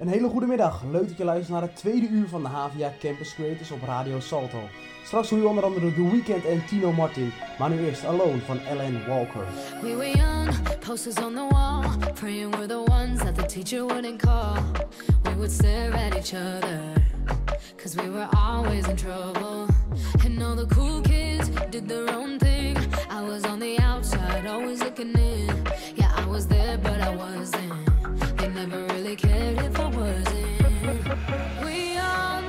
Een hele goede middag. Leuk dat je luistert naar het tweede uur van de HVA Campus Creators op Radio Salto. Straks hoor je onder andere The Weeknd en Tino Martin. Maar nu eerst Alone van Ellen Walker. We were young, posters on the wall, praying we're the ones that the teacher wouldn't call. We would stare at each other, cause we were always in trouble. And all the cool kids did their own thing. I was on the outside, always looking in. Yeah, I was there, but I wasn't. They never really cared if I wasn't. We all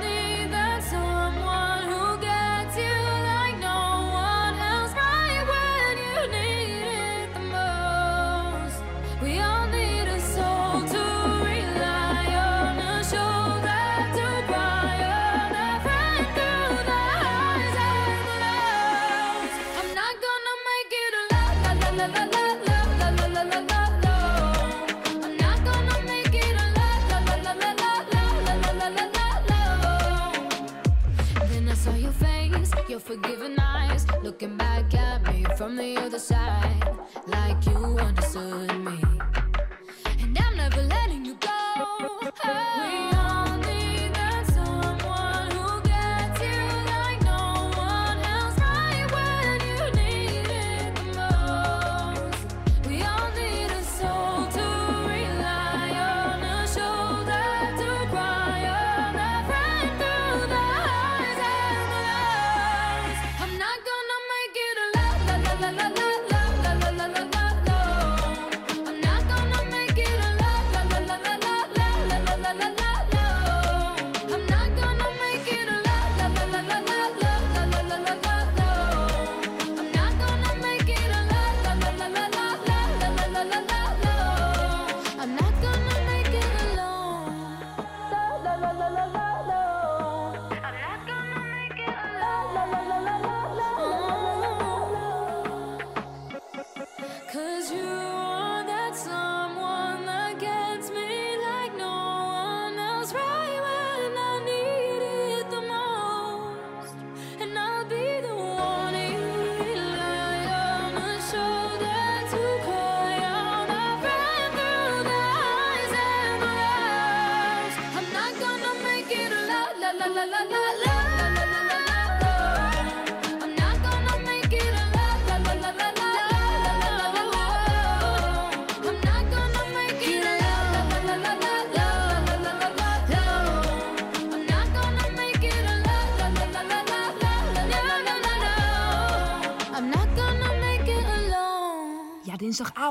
forgiving eyes, looking back at me from the other side, like you understood me.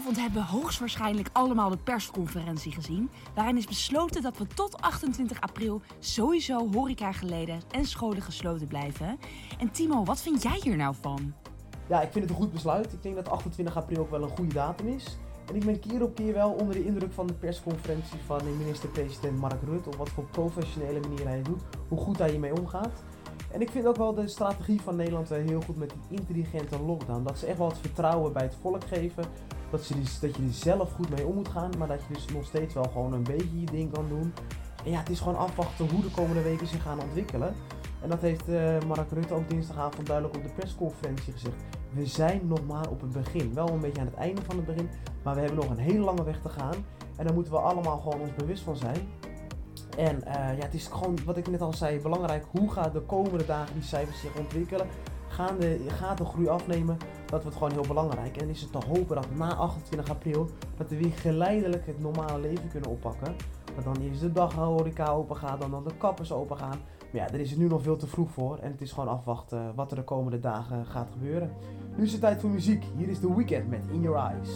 Dinsdagavond hebben we hoogstwaarschijnlijk allemaal de persconferentie gezien. Waarin is besloten dat we tot 28 april sowieso horecageleden en scholen gesloten blijven. En Timo, wat vind jij hier nou van? Ja, ik vind het een goed besluit. Ik denk dat 28 april ook wel een goede datum is. En ik ben keer op keer wel onder de indruk van de persconferentie van de minister-president Mark Rutte. Op wat voor professionele manier hij het doet. Hoe goed hij hiermee omgaat. En ik vind ook wel de strategie van Nederland wel heel goed met die intelligente lockdown. Dat ze echt wel het vertrouwen bij het volk geven. Dat, ze dus, dat je er zelf goed mee om moet gaan. Maar dat je dus nog steeds wel gewoon een beetje je ding kan doen. En ja, het is gewoon afwachten hoe de komende weken zich gaan ontwikkelen. En dat heeft eh, Mark Rutte ook dinsdagavond duidelijk op de persconferentie gezegd. We zijn nog maar op het begin. Wel een beetje aan het einde van het begin. Maar we hebben nog een hele lange weg te gaan. En daar moeten we allemaal gewoon ons bewust van zijn. En eh, ja, het is gewoon, wat ik net al zei, belangrijk. Hoe gaat de komende dagen die cijfers zich ontwikkelen? Gaan de, gaat de groei afnemen? Dat wordt gewoon heel belangrijk. En is het te hopen dat na 28 april, dat we weer geleidelijk het normale leven kunnen oppakken. Dat dan eerst de daghoreca open gaat, dan, dan de kappers open gaan. Maar ja, daar is het nu nog veel te vroeg voor. En het is gewoon afwachten wat er de komende dagen gaat gebeuren. Nu is het tijd voor muziek. Hier is The Weeknd met In Your Eyes.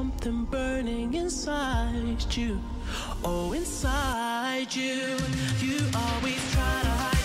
something burning inside you. Oh, inside you. You always try to hide.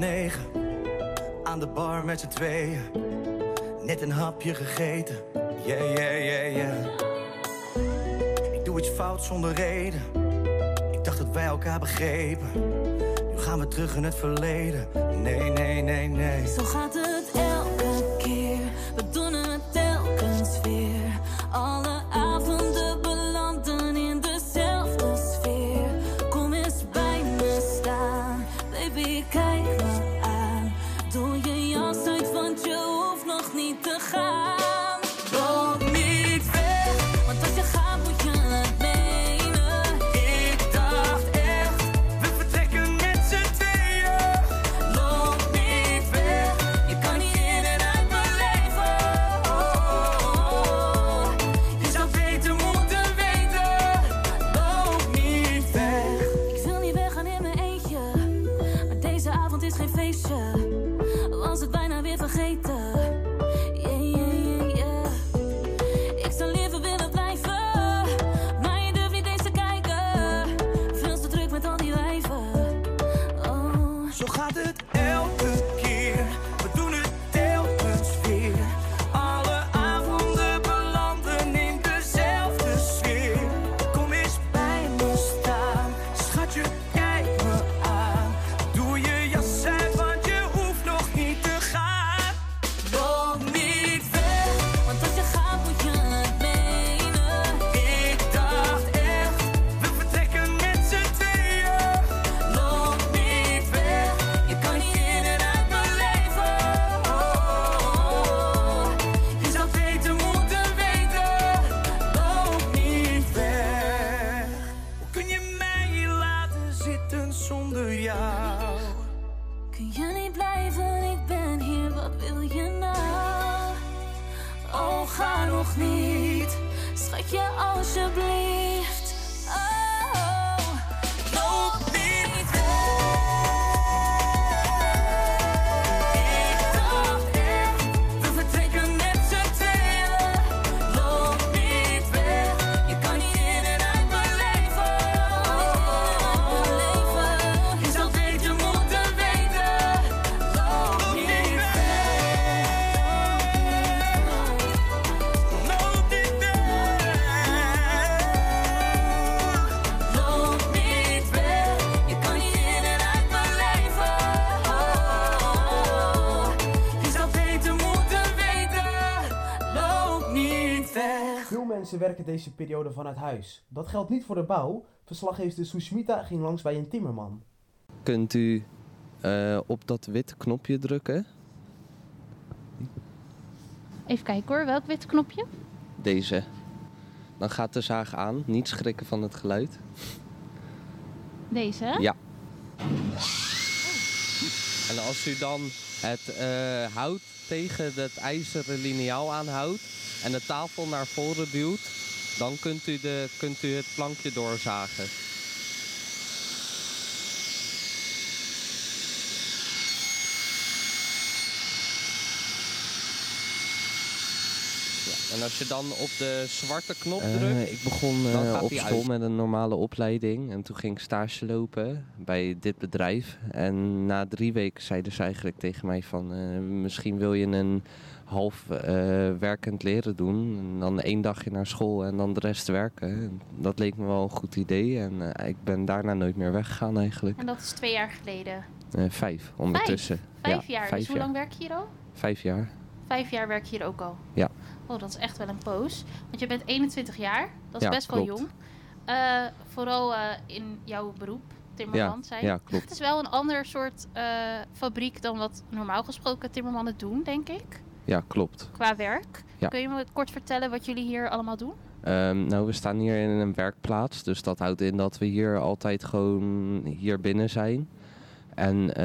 half Aan de bar met z'n tweeën. Net een hapje gegeten. Yeah, yeah, yeah, yeah. Ik doe iets fout zonder reden. Ik dacht dat wij elkaar begrepen. Nu gaan we terug in het verleden. Nee, nee, nee, nee. Zo gaat het. Werken deze periode vanuit huis. Dat geldt niet voor de bouw. Verslaggever Sushmita ging langs bij een timmerman. Kunt u eh, op dat witte knopje drukken? Even kijken hoor, welk wit knopje? Deze. Dan gaat de zaag aan. Niet schrikken van het geluid. Deze? Ja. En als u dan het eh, hout tegen het ijzeren liniaal aanhoudt en de tafel naar voren duwt, dan kunt u, de, kunt u het plankje doorzagen. En als je dan op de zwarte knop drukt, ik begon dan eh, gaat op school uit. met een normale opleiding. En toen ging ik stage lopen bij dit bedrijf. En na drie weken zeiden ze eigenlijk tegen mij van... eh, misschien wil je een half eh, werkend leren doen. En dan één dagje naar school en dan de rest werken. En dat leek me wel een goed idee. En eh, ik ben daarna nooit meer weggegaan eigenlijk. En dat is twee jaar geleden. Eh, vijf ondertussen. Vijf Ja, jaar. Vijf dus hoe jaar. lang werk je hier al? Vijf jaar. Vijf jaar werk je hier ook al? Ja. Oh, dat is echt wel een poos. Want je bent 21 jaar. Dat is Ja, best wel jong. Vooral in jouw beroep, timmerman Ja, zijn. ja, klopt. Het is wel een ander soort fabriek dan wat normaal gesproken timmermannen doen, denk ik. Ja, klopt. Qua werk. Ja. Kun je me kort vertellen wat jullie hier allemaal doen? Ehm, nou, we staan hier in een werkplaats. Dus dat houdt in dat we hier altijd gewoon hier binnen zijn. En eh,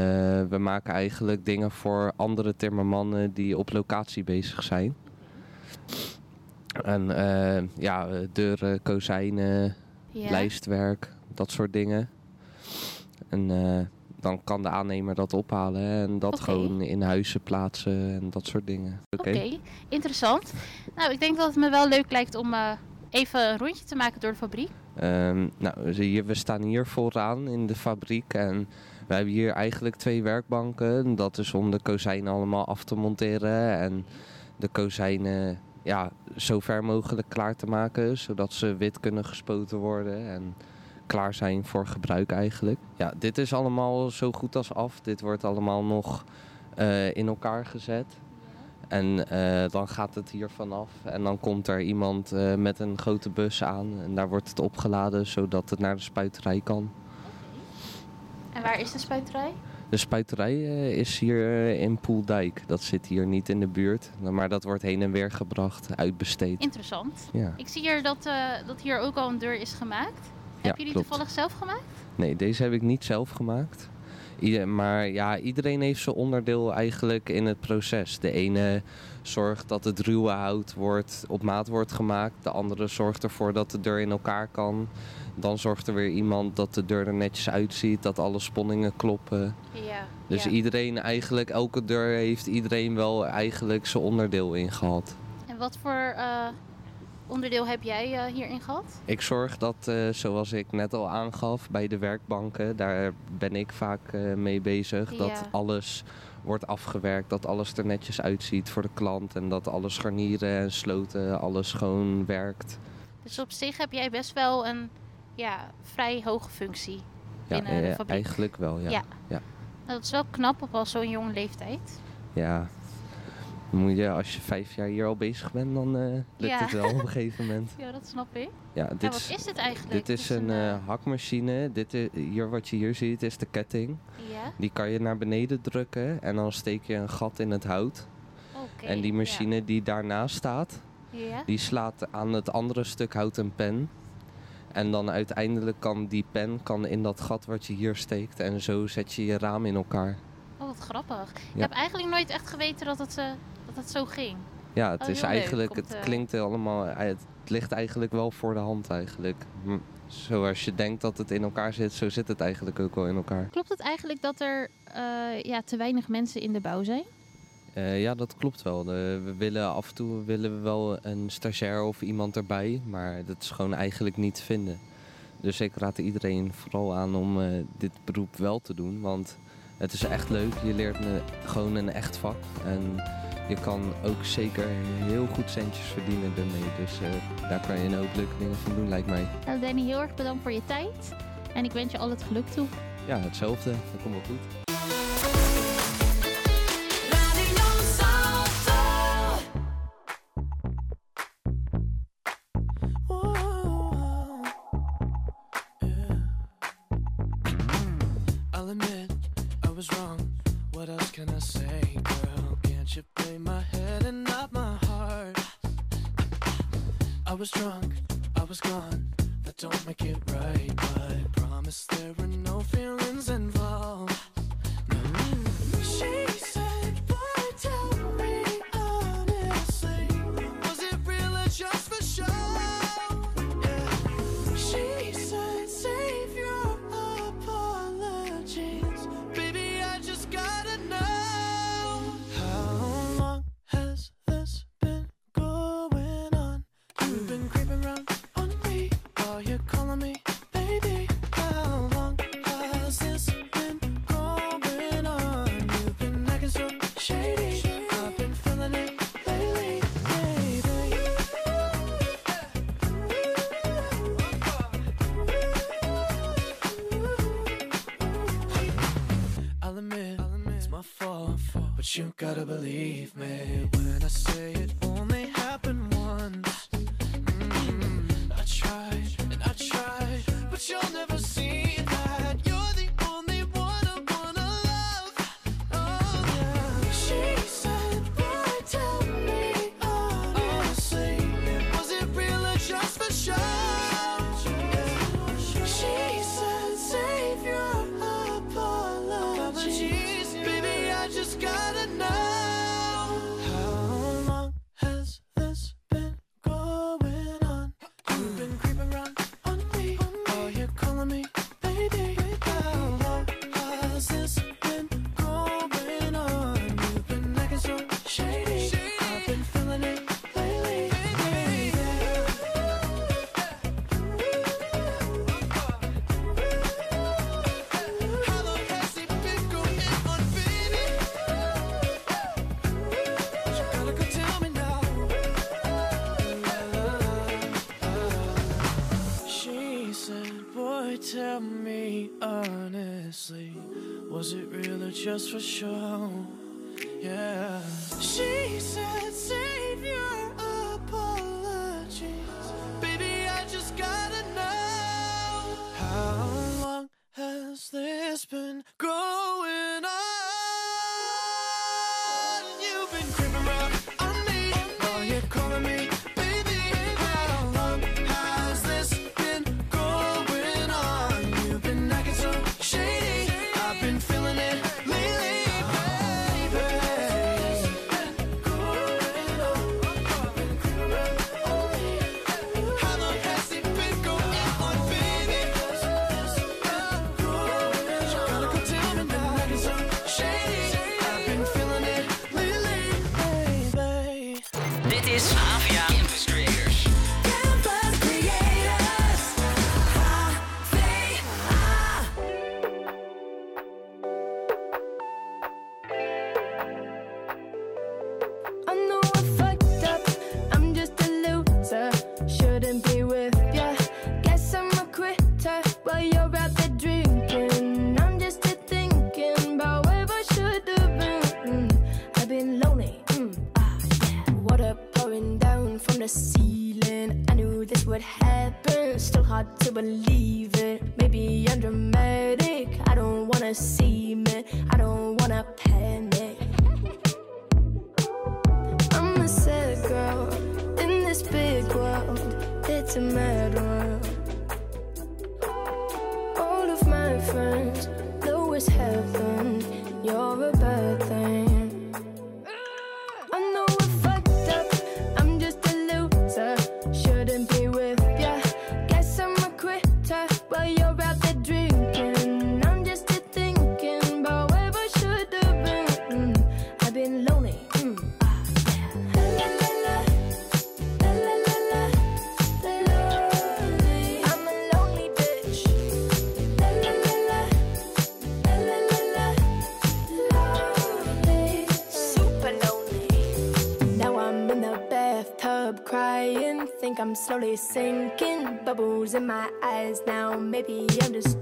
we maken eigenlijk dingen voor andere timmermannen die op locatie bezig zijn. En eh, ja, deuren, kozijnen, lijstwerk, dat soort dingen. En eh, dan kan de aannemer dat ophalen hè, en dat gewoon in huizen plaatsen en dat soort dingen. Oké, interessant. Nou, ik denk dat het me wel leuk lijkt om eh, even een rondje te maken door de fabriek. Ehm, nou, je, we staan hier vooraan in de fabriek en we hebben hier eigenlijk twee werkbanken. Dat is om de kozijnen allemaal af te monteren en de kozijnen ja, zo ver mogelijk klaar te maken, zodat ze wit kunnen gespoten worden en klaar zijn voor gebruik eigenlijk. Ja, dit is allemaal zo goed als af. Dit wordt allemaal nog eh, in elkaar gezet. En eh, dan gaat het hier vanaf en dan komt er iemand eh, met een grote bus aan en daar wordt het opgeladen zodat het naar de spuiterij kan. En waar is de spuiterij? De spuiterij is hier in Poeldijk. Dat zit hier niet in de buurt, maar dat wordt heen en weer gebracht, uitbesteed. Interessant. Ja. Ik zie hier dat, dat hier ook al een deur is gemaakt. Heb je die klopt. toevallig zelf gemaakt? Nee, deze heb ik niet zelf gemaakt. Ieder- maar ja, iedereen heeft zijn onderdeel eigenlijk in het proces. De ene zorgt dat het ruwe hout wordt, op maat wordt gemaakt. De andere zorgt ervoor dat de deur in elkaar kan. Dan zorgt er weer iemand dat de deur er netjes uitziet, dat alle sponningen kloppen. Ja. Dus ja. iedereen eigenlijk, elke deur heeft iedereen wel eigenlijk zijn onderdeel in gehad. En wat voor eh, onderdeel heb jij eh, hierin gehad? Ik zorg dat, eh, zoals ik net al aangaf, bij de werkbanken, daar ben ik vaak eh, mee bezig. Dat alles wordt afgewerkt, dat alles er netjes uitziet voor de klant. En dat alle scharnieren en sloten, alles gewoon werkt. Dus op zich heb jij best wel een ja, vrij hoge functie Ja, binnen de fabriek. eigenlijk wel, ja. Ja. ja. Dat is wel knap op al zo'n jonge leeftijd. Ja. Moet je, als je vijf jaar hier al bezig bent, dan eh lukt Ja. het wel op een gegeven moment. Ja, dat snap ik. Ja, Ja, dit wat is dit eigenlijk? Dit is is een een, eh, hakmachine. Dit is, hier, wat je hier ziet is de ketting. Ja, Die kan je naar beneden drukken en dan steek je een gat in het hout. oké. en die ja. machine die daarnaast staat, Ja. die slaat aan het andere stuk hout een pen. En dan uiteindelijk kan die pen kan in dat gat wat je hier steekt. En zo zet je je raam in elkaar. Oh, wat grappig. Ik heb eigenlijk nooit echt geweten dat het, eh, dat zo ging. Ja, het Oh, is leuk eigenlijk, het te- klinkt allemaal, eh, het ligt eigenlijk wel voor de hand eigenlijk. Hm, Zoals je denkt dat het in elkaar zit, zo zit het eigenlijk ook wel in elkaar. Klopt het eigenlijk dat er eh, ja, te weinig mensen in de bouw zijn? Eh, ja, dat klopt wel. De- we willen af en toe willen we wel een stagiair of iemand erbij, maar dat is gewoon eigenlijk niet te vinden. Dus ik raad iedereen vooral aan om eh, dit beroep wel te doen, want het is echt leuk. Je leert gewoon een echt vak en je kan ook zeker heel goed centjes verdienen ermee. Dus eh, daar kan je een hoop leuke dingen van doen, lijkt mij. Nou, Danny, heel erg bedankt voor je tijd. En ik wens je al het geluk toe. Ja, hetzelfde. Dat komt wel goed. was drunk. you gotta believe me. for sure. was heaven. You're a bubbles in my eyes now. Maybe I'm just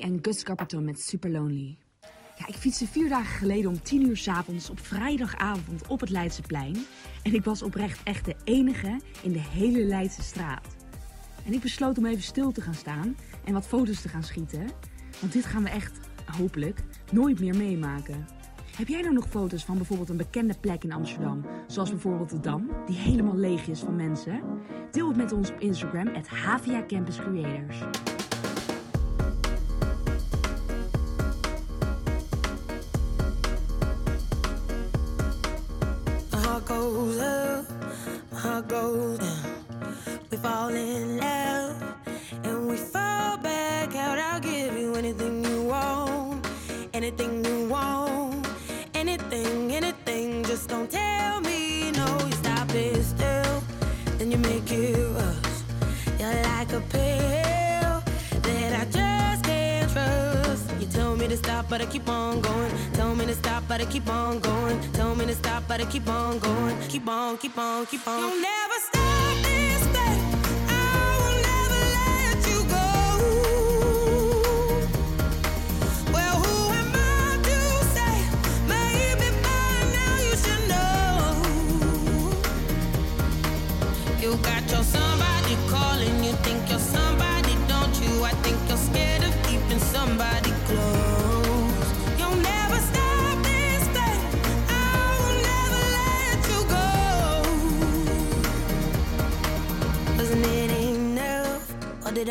en Gus Carperton met Super Lonely. Ja, ik fietste vier dagen geleden om 10 uur 's avonds op vrijdagavond op het Leidseplein. En ik was oprecht echt de enige in de hele Leidse straat. En ik besloot om even stil te gaan staan en wat foto's te gaan schieten. Want dit gaan we echt, hopelijk, nooit meer meemaken. Heb jij nou nog foto's van bijvoorbeeld een bekende plek in Amsterdam, zoals bijvoorbeeld de Dam, die helemaal leeg is van mensen? Deel het met ons op Instagram, at Havia Campus Creators. Keep on going. Tell me to stop, but I keep on going. Keep on, keep on, keep on. You'll never stop this thing. I will never let you go. Well, who am I to say? Maybe by now you should know. You got your somebody calling, you think you're somebody, don't you? I think you're scared of keeping somebody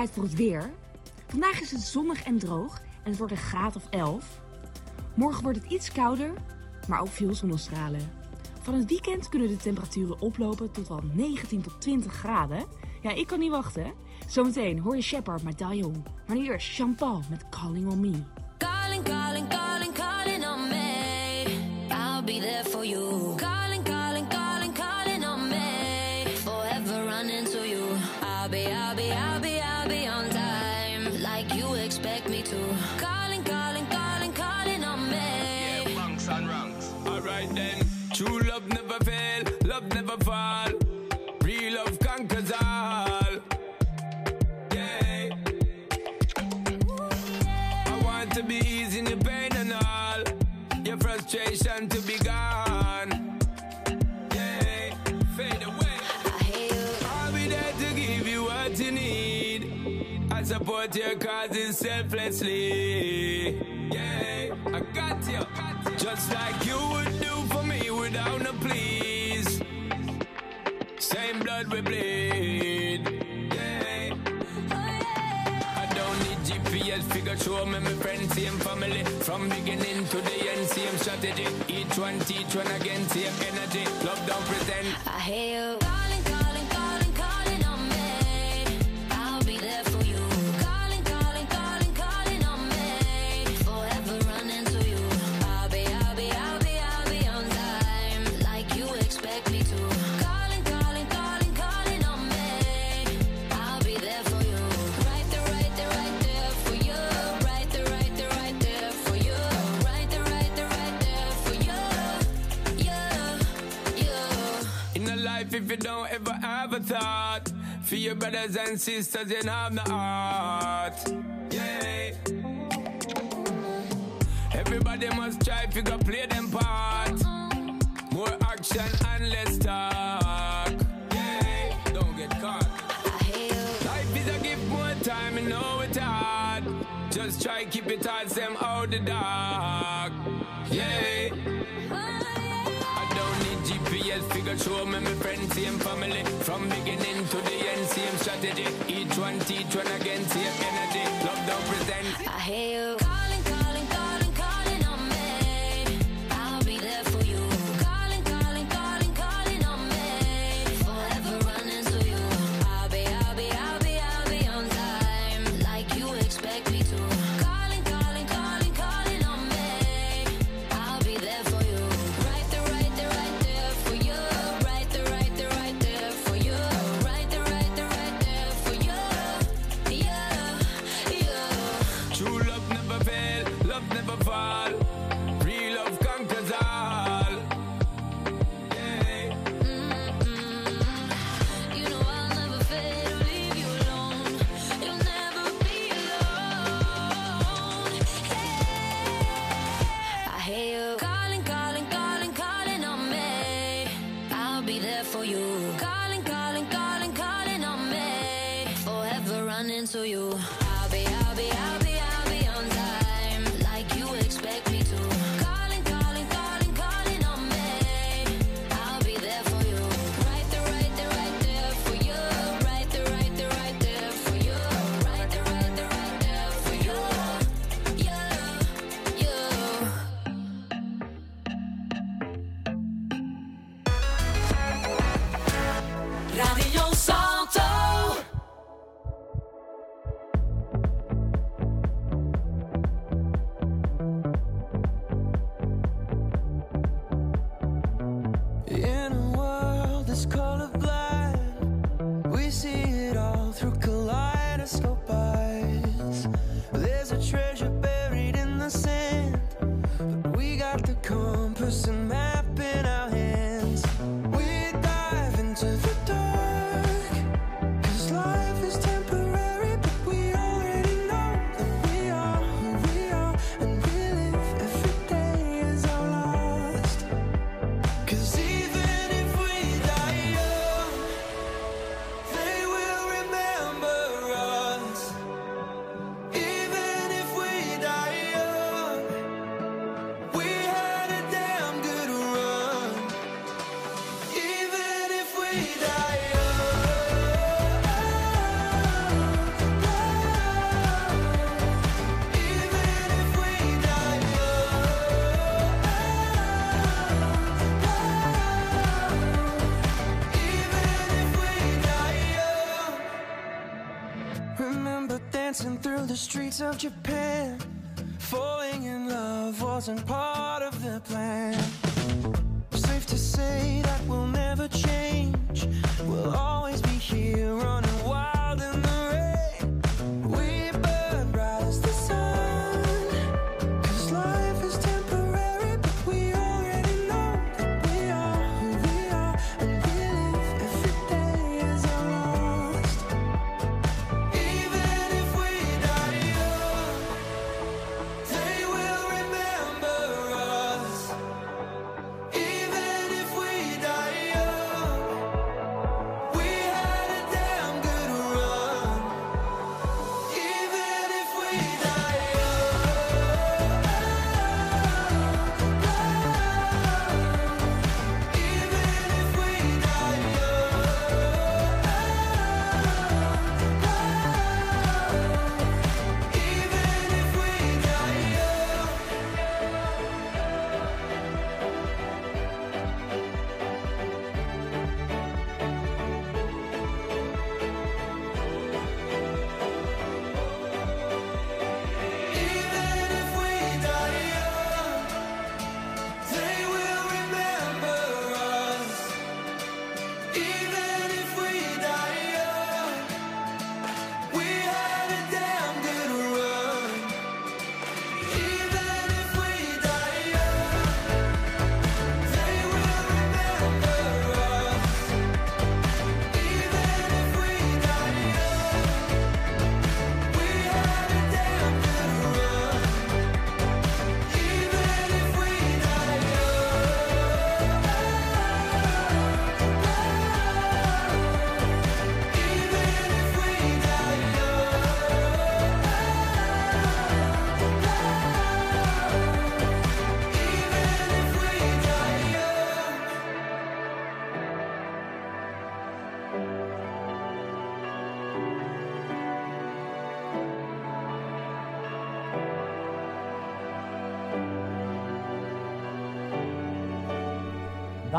Tijd voor het weer. Vandaag is het zonnig en droog en het wordt een graad of 11. Morgen wordt het iets kouder, maar ook veel zonnestralen. Van het weekend kunnen de temperaturen oplopen tot wel 19 tot 20 graden. Ja, ik kan niet wachten. Zometeen hoor je Shepard met Dion. Maar nu eerst Chantal met Calling on Me. intensely. Yeah, I got you. Just like you would do for me without a please. Same blood we bleed. I don't need GPS figure show me my friends, same family. From beginning to the end, same strategy. Each one teach one again, same energy. Love don't pretend. I hear you. For your brothers and sisters, you know I'm the heart. Yeah. Everybody must try if you go play them part. More action and less talk. Yeah. Don't get caught. Life is a gift, more time, and know it's hard. Just try keep it hard, them out the dark. Yeah. I don't need GPS, figure show me my friends and family. for you. Calling, calling, calling, calling on me. Forever running to you. through the streets of Japan. Falling in love wasn't part of the plan. Safe to say that we'll never change. We'll always be here on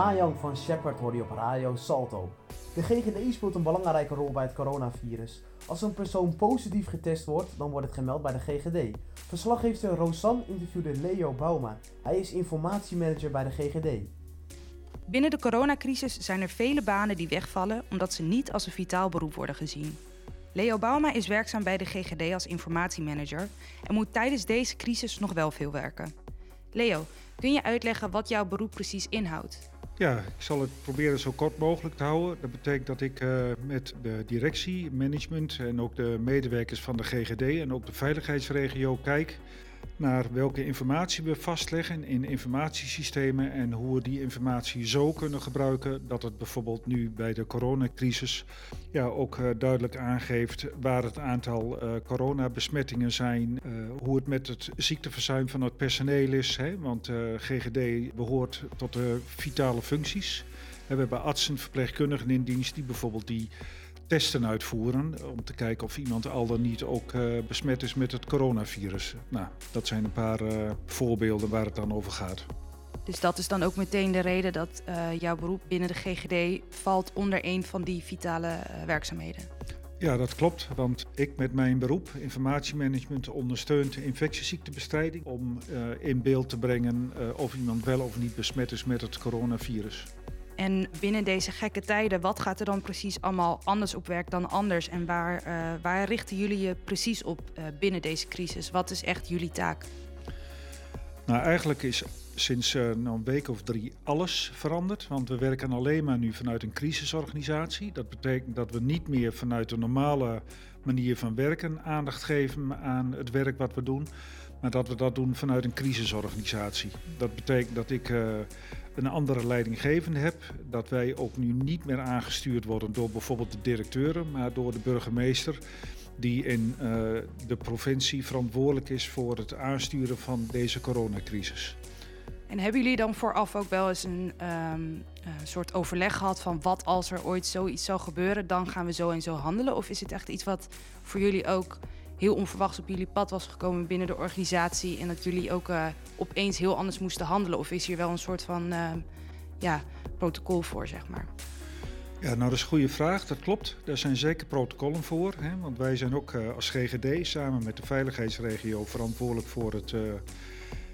Daan van Shepard hoor je op Radio Salto. De GGD speelt een belangrijke rol bij het coronavirus. Als een persoon positief getest wordt, dan wordt het gemeld bij de GGD. Verslaggever Rosanne interviewde Leo Bauma. Hij is informatiemanager bij de GGD. Binnen de coronacrisis zijn er vele banen die wegvallen omdat ze niet als een vitaal beroep worden gezien. Leo Bauma is werkzaam bij de GGD als informatiemanager en moet tijdens deze crisis nog wel veel werken. Leo, kun je uitleggen wat jouw beroep precies inhoudt? Ja, ik zal het proberen zo kort mogelijk te houden. Dat betekent dat ik uh, met de directie, management en ook de medewerkers van de GGD en ook de veiligheidsregio kijk naar welke informatie we vastleggen in informatiesystemen en hoe we die informatie zo kunnen gebruiken dat het bijvoorbeeld nu bij de coronacrisis ja, ook uh, duidelijk aangeeft waar het aantal uh, coronabesmettingen zijn, uh, hoe het met het ziekteverzuim van het personeel is, hè, want GGD behoort tot de vitale functies. We hebben artsen, verpleegkundigen in dienst die bijvoorbeeld die testen uitvoeren om te kijken of iemand al dan niet ook uh, besmet is met het coronavirus. Nou, dat zijn een paar uh, voorbeelden waar het dan over gaat. Dus dat is dan ook meteen de reden dat uh, jouw beroep binnen de GGD valt onder een van die vitale werkzaamheden. Ja, dat klopt, want ik met mijn beroep, informatiemanagement, ondersteunt infectieziektebestrijding om in beeld te brengen of iemand wel of niet besmet is met het coronavirus. En binnen deze gekke tijden, wat gaat er dan precies allemaal anders op werk dan anders? En waar, uh, waar richten jullie je precies op uh, binnen deze crisis? Wat is echt jullie taak? Nou, eigenlijk is sinds uh, nou een week of drie alles veranderd. Want we werken alleen maar nu vanuit een crisisorganisatie. Dat betekent dat we niet meer vanuit de normale manier van werken aandacht geven aan het werk wat we doen. Maar dat we dat doen vanuit een crisisorganisatie. Dat betekent dat ik een andere leidinggevende heb. Dat wij ook nu niet meer aangestuurd worden door bijvoorbeeld de directeuren, maar door de burgemeester. Die in uh, de provincie verantwoordelijk is voor het aansturen van deze coronacrisis. En hebben jullie dan vooraf ook wel eens een um, uh, soort overleg gehad van wat als er ooit zoiets zou gebeuren, dan gaan we zo en zo handelen? Of is het echt iets wat voor jullie ook heel onverwachts op jullie pad was gekomen binnen de organisatie en dat jullie ook uh, opeens heel anders moesten handelen? Of is hier wel een soort van uh, ja, protocol voor, zeg maar? Ja, nou dat is een goede vraag. Dat klopt. Daar zijn zeker protocollen voor. Hè? Want wij zijn ook uh, als GGD samen met de veiligheidsregio verantwoordelijk voor het,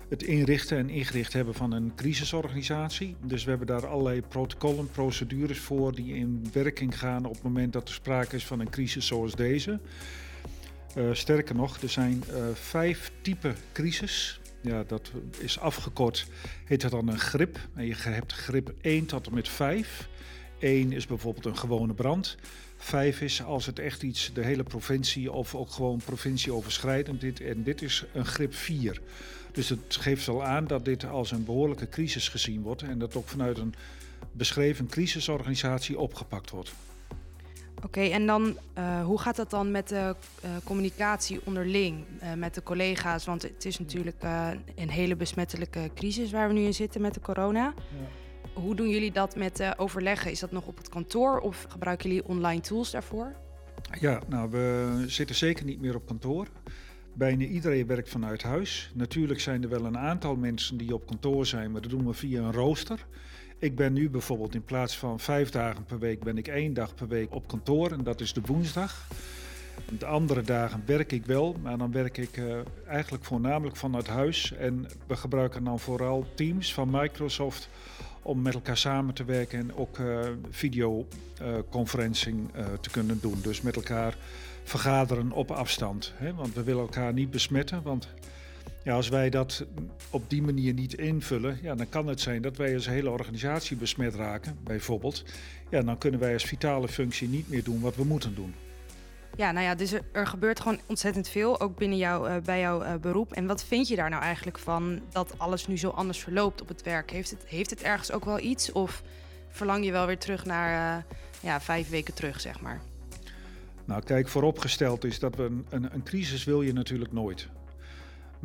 het inrichten en ingericht hebben van een crisisorganisatie. Dus we hebben daar allerlei protocollen, procedures voor die in werking gaan op het moment dat er sprake is van een crisis zoals deze. Uh, sterker nog, er zijn uh, vijf typen crisis. Ja, dat is afgekort, heet dat dan een grip. En je hebt grip 1 tot en met 5. 1 is bijvoorbeeld een gewone brand. 5 is als het echt iets, de hele provincie of ook gewoon provincieoverschrijdend dit. En dit is een grip 4. Dus het geeft al aan dat dit als een behoorlijke crisis gezien wordt. En dat ook vanuit een beschreven crisisorganisatie opgepakt wordt. Oké, okay, en dan uh, hoe gaat dat dan met de uh, communicatie onderling uh, met de collega's? Want het is natuurlijk een hele besmettelijke crisis waar we nu in zitten met de corona. Ja. Hoe doen jullie dat met overleggen? Is dat nog op het kantoor of gebruiken jullie online tools daarvoor? Ja, nou, we zitten zeker niet meer op kantoor. Bijna iedereen werkt vanuit huis. Natuurlijk zijn er wel een aantal mensen die op kantoor zijn, maar dat doen we via een rooster. Ik ben nu bijvoorbeeld in plaats van vijf dagen per week, ben ik één dag per week op kantoor en dat is de woensdag. De andere dagen werk ik wel, maar dan werk ik uh, eigenlijk voornamelijk vanuit huis. En we gebruiken dan vooral Teams van Microsoft om met elkaar samen te werken en ook uh, videoconferencing uh, te kunnen doen. Dus met elkaar vergaderen op afstand. Hè? Want we willen elkaar niet besmetten, want ja, als wij dat op die manier niet invullen, ja, dan kan het zijn dat wij als hele organisatie besmet raken, bijvoorbeeld. Ja, dan kunnen wij als vitale functie niet meer doen wat we moeten doen. Ja, nou ja, dus er, er gebeurt gewoon ontzettend veel, ook binnen jou, uh, bij jouw uh, beroep. En wat vind je daar nou eigenlijk van dat alles nu zo anders verloopt op het werk? Heeft het, heeft het ergens ook wel iets? Of verlang je wel weer terug naar uh, ja, vijf weken terug, zeg maar? Nou, kijk, vooropgesteld is dat we een, een, een crisis wil je natuurlijk nooit.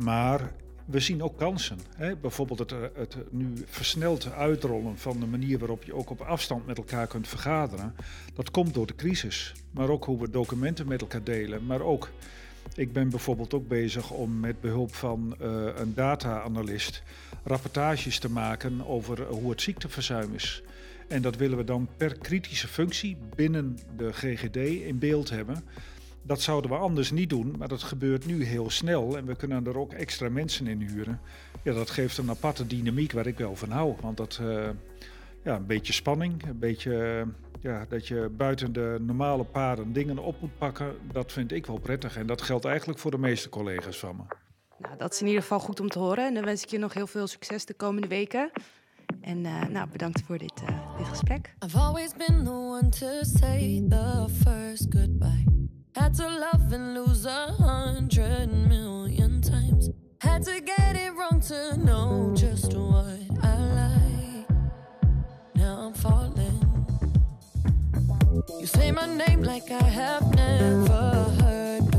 Maar we zien ook kansen. Hè? Bijvoorbeeld het, het, nu versneld uitrollen van de manier waarop je ook op afstand met elkaar kunt vergaderen. Dat komt door de crisis. Maar ook hoe we documenten met elkaar delen. Maar ook Ik ben bijvoorbeeld ook bezig om met behulp van eh, een data-analyst rapportages te maken over hoe het ziekteverzuim is. En dat willen we dan per kritische functie binnen de GGD in beeld hebben. Dat zouden we anders niet doen, maar dat gebeurt nu heel snel en we kunnen er ook extra mensen in huren. Ja, dat geeft een aparte dynamiek waar ik wel van hou. Want dat, eh, ja, een beetje spanning, een beetje ja, dat je buiten de normale paden dingen op moet pakken, dat vind ik wel prettig. En dat geldt eigenlijk voor de meeste collega's van me. Nou, dat is in ieder geval goed om te horen. En dan wens ik je nog heel veel succes de komende weken. En eh, nou, bedankt voor dit, eh, dit gesprek. I've always been the one to say the first goodbye. Had to love and lose a hundred million times. Had to get it wrong to know just what I like. Now I'm falling. You say my name like I have never heard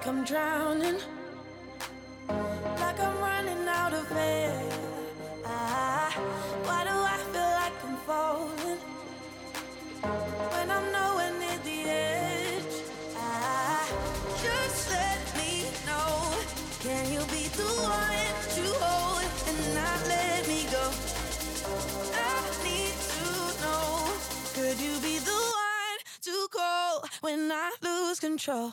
like I'm drowning? Like I'm running out of air. Ah, why do I feel like I'm falling? When I'm nowhere near the edge. Ah, just let me know. Can you be the one to hold and not let me go? I need to know. Could you be the one to call when I lose control?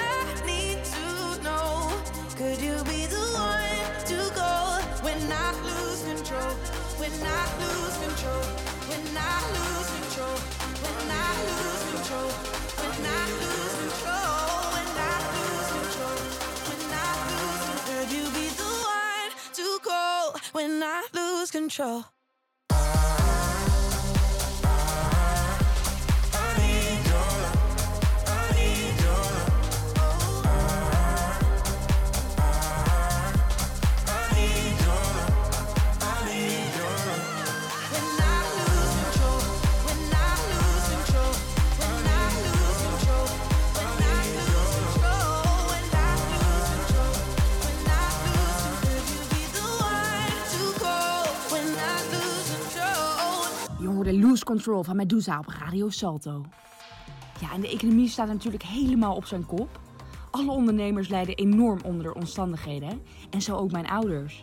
Control? Hoorde Lose Control van Medusa op Radio Salto. Ja, en de economie staat natuurlijk helemaal op zijn kop. Alle ondernemers lijden enorm onder de omstandigheden. En zo ook mijn ouders.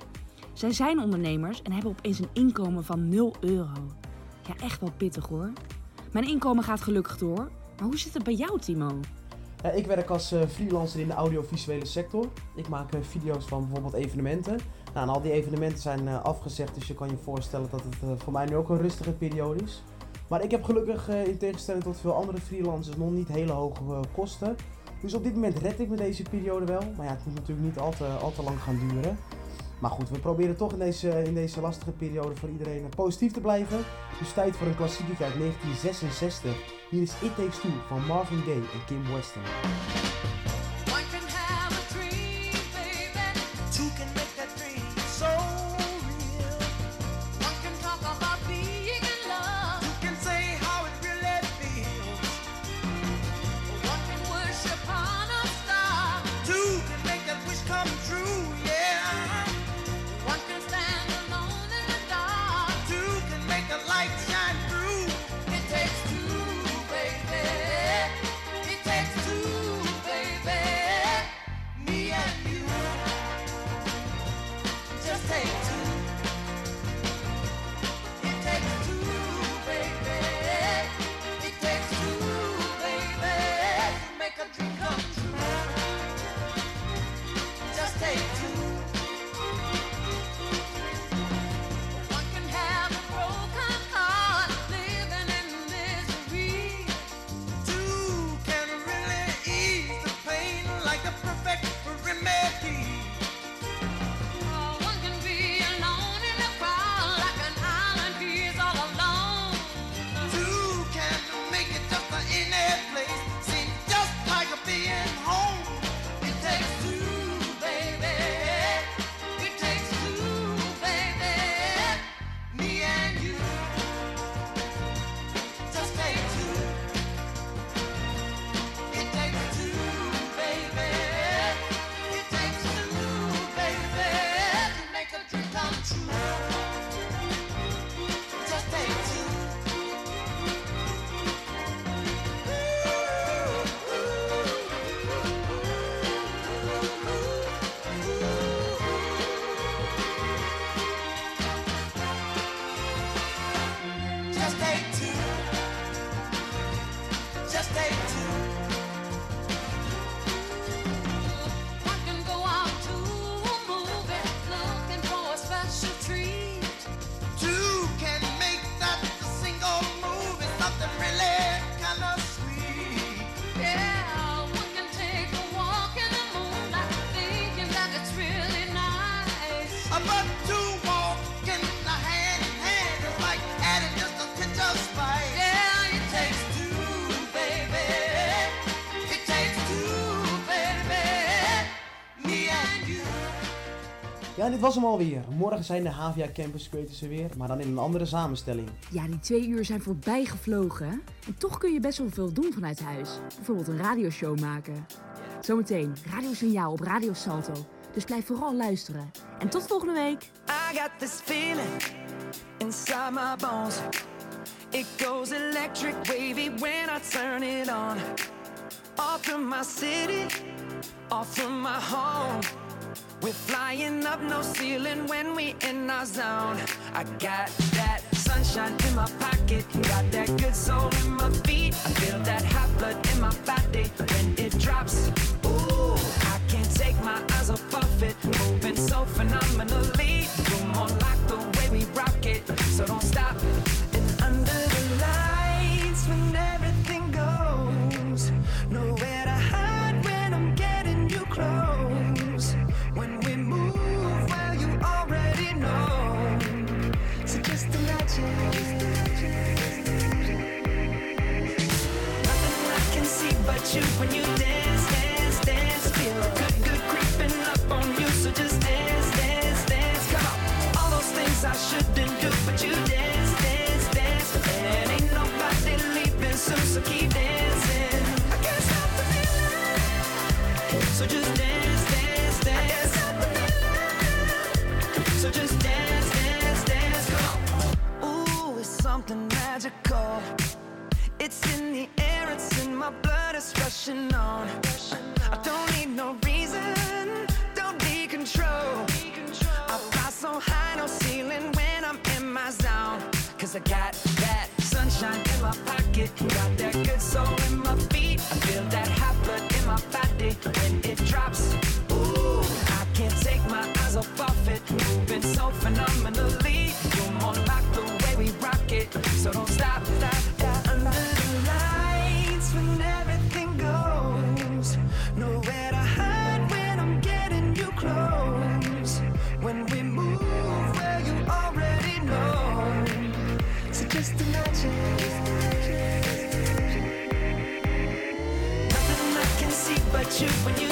Zij zijn ondernemers en hebben opeens een inkomen van 0 euro. Ja, echt wel pittig hoor. Mijn inkomen gaat gelukkig door. Maar hoe zit het bij jou, Timo? Ik werk als eh, freelancer in de audiovisuele sector. Ik maak eh, video's van bijvoorbeeld evenementen. Nou, al die evenementen zijn eh, afgezegd, dus je kan je voorstellen dat het eh, voor mij nu ook een rustige periode is. Maar ik heb gelukkig eh, in tegenstelling tot veel andere freelancers nog niet hele hoge kosten. Dus op dit moment red ik me deze periode wel. Maar ja, het moet natuurlijk niet al te, lang gaan duren. Maar goed, we proberen toch in deze, in deze lastige periode voor iedereen positief te blijven. Dus tijd voor een klassieker uit 1966. Hier is It Takes Two van Marvin Gaye en Kim Weston. Dit was hem alweer. Morgen zijn de HVA Campus Creators er weer, maar dan in een andere samenstelling. Ja, die twee uur zijn voorbij gevlogen. En toch kun je best wel veel doen vanuit huis. Bijvoorbeeld een radioshow maken. Zometeen Radio Signaal op Radio Salto. Dus blijf vooral luisteren. En tot volgende week. I got this feeling inside my bones. It goes electric wavy when I turn it on. Off from my city, off from my home. We're flying up no ceiling when we in our zone. I got that sunshine in my pocket, got that good soul in my feet. I feel that hot blood in my body when it drops. Ooh, I can't take my eyes off of it, moving so phenomenally. Got so just dance, dance, dance. Ooh, it's something magical. It's in the air, it's in my blood, it's rushing on. I don't need no reason, don't need control. I fly so high no ceiling when I'm in my zone I got that sunshine in my pocket, got that good soul in my feet. I feel that blood in my body when it drops. Ooh, I can't take my eyes off of it, moving so phenomenally. You're more like the way we rock it, so don't stop, stop, you when you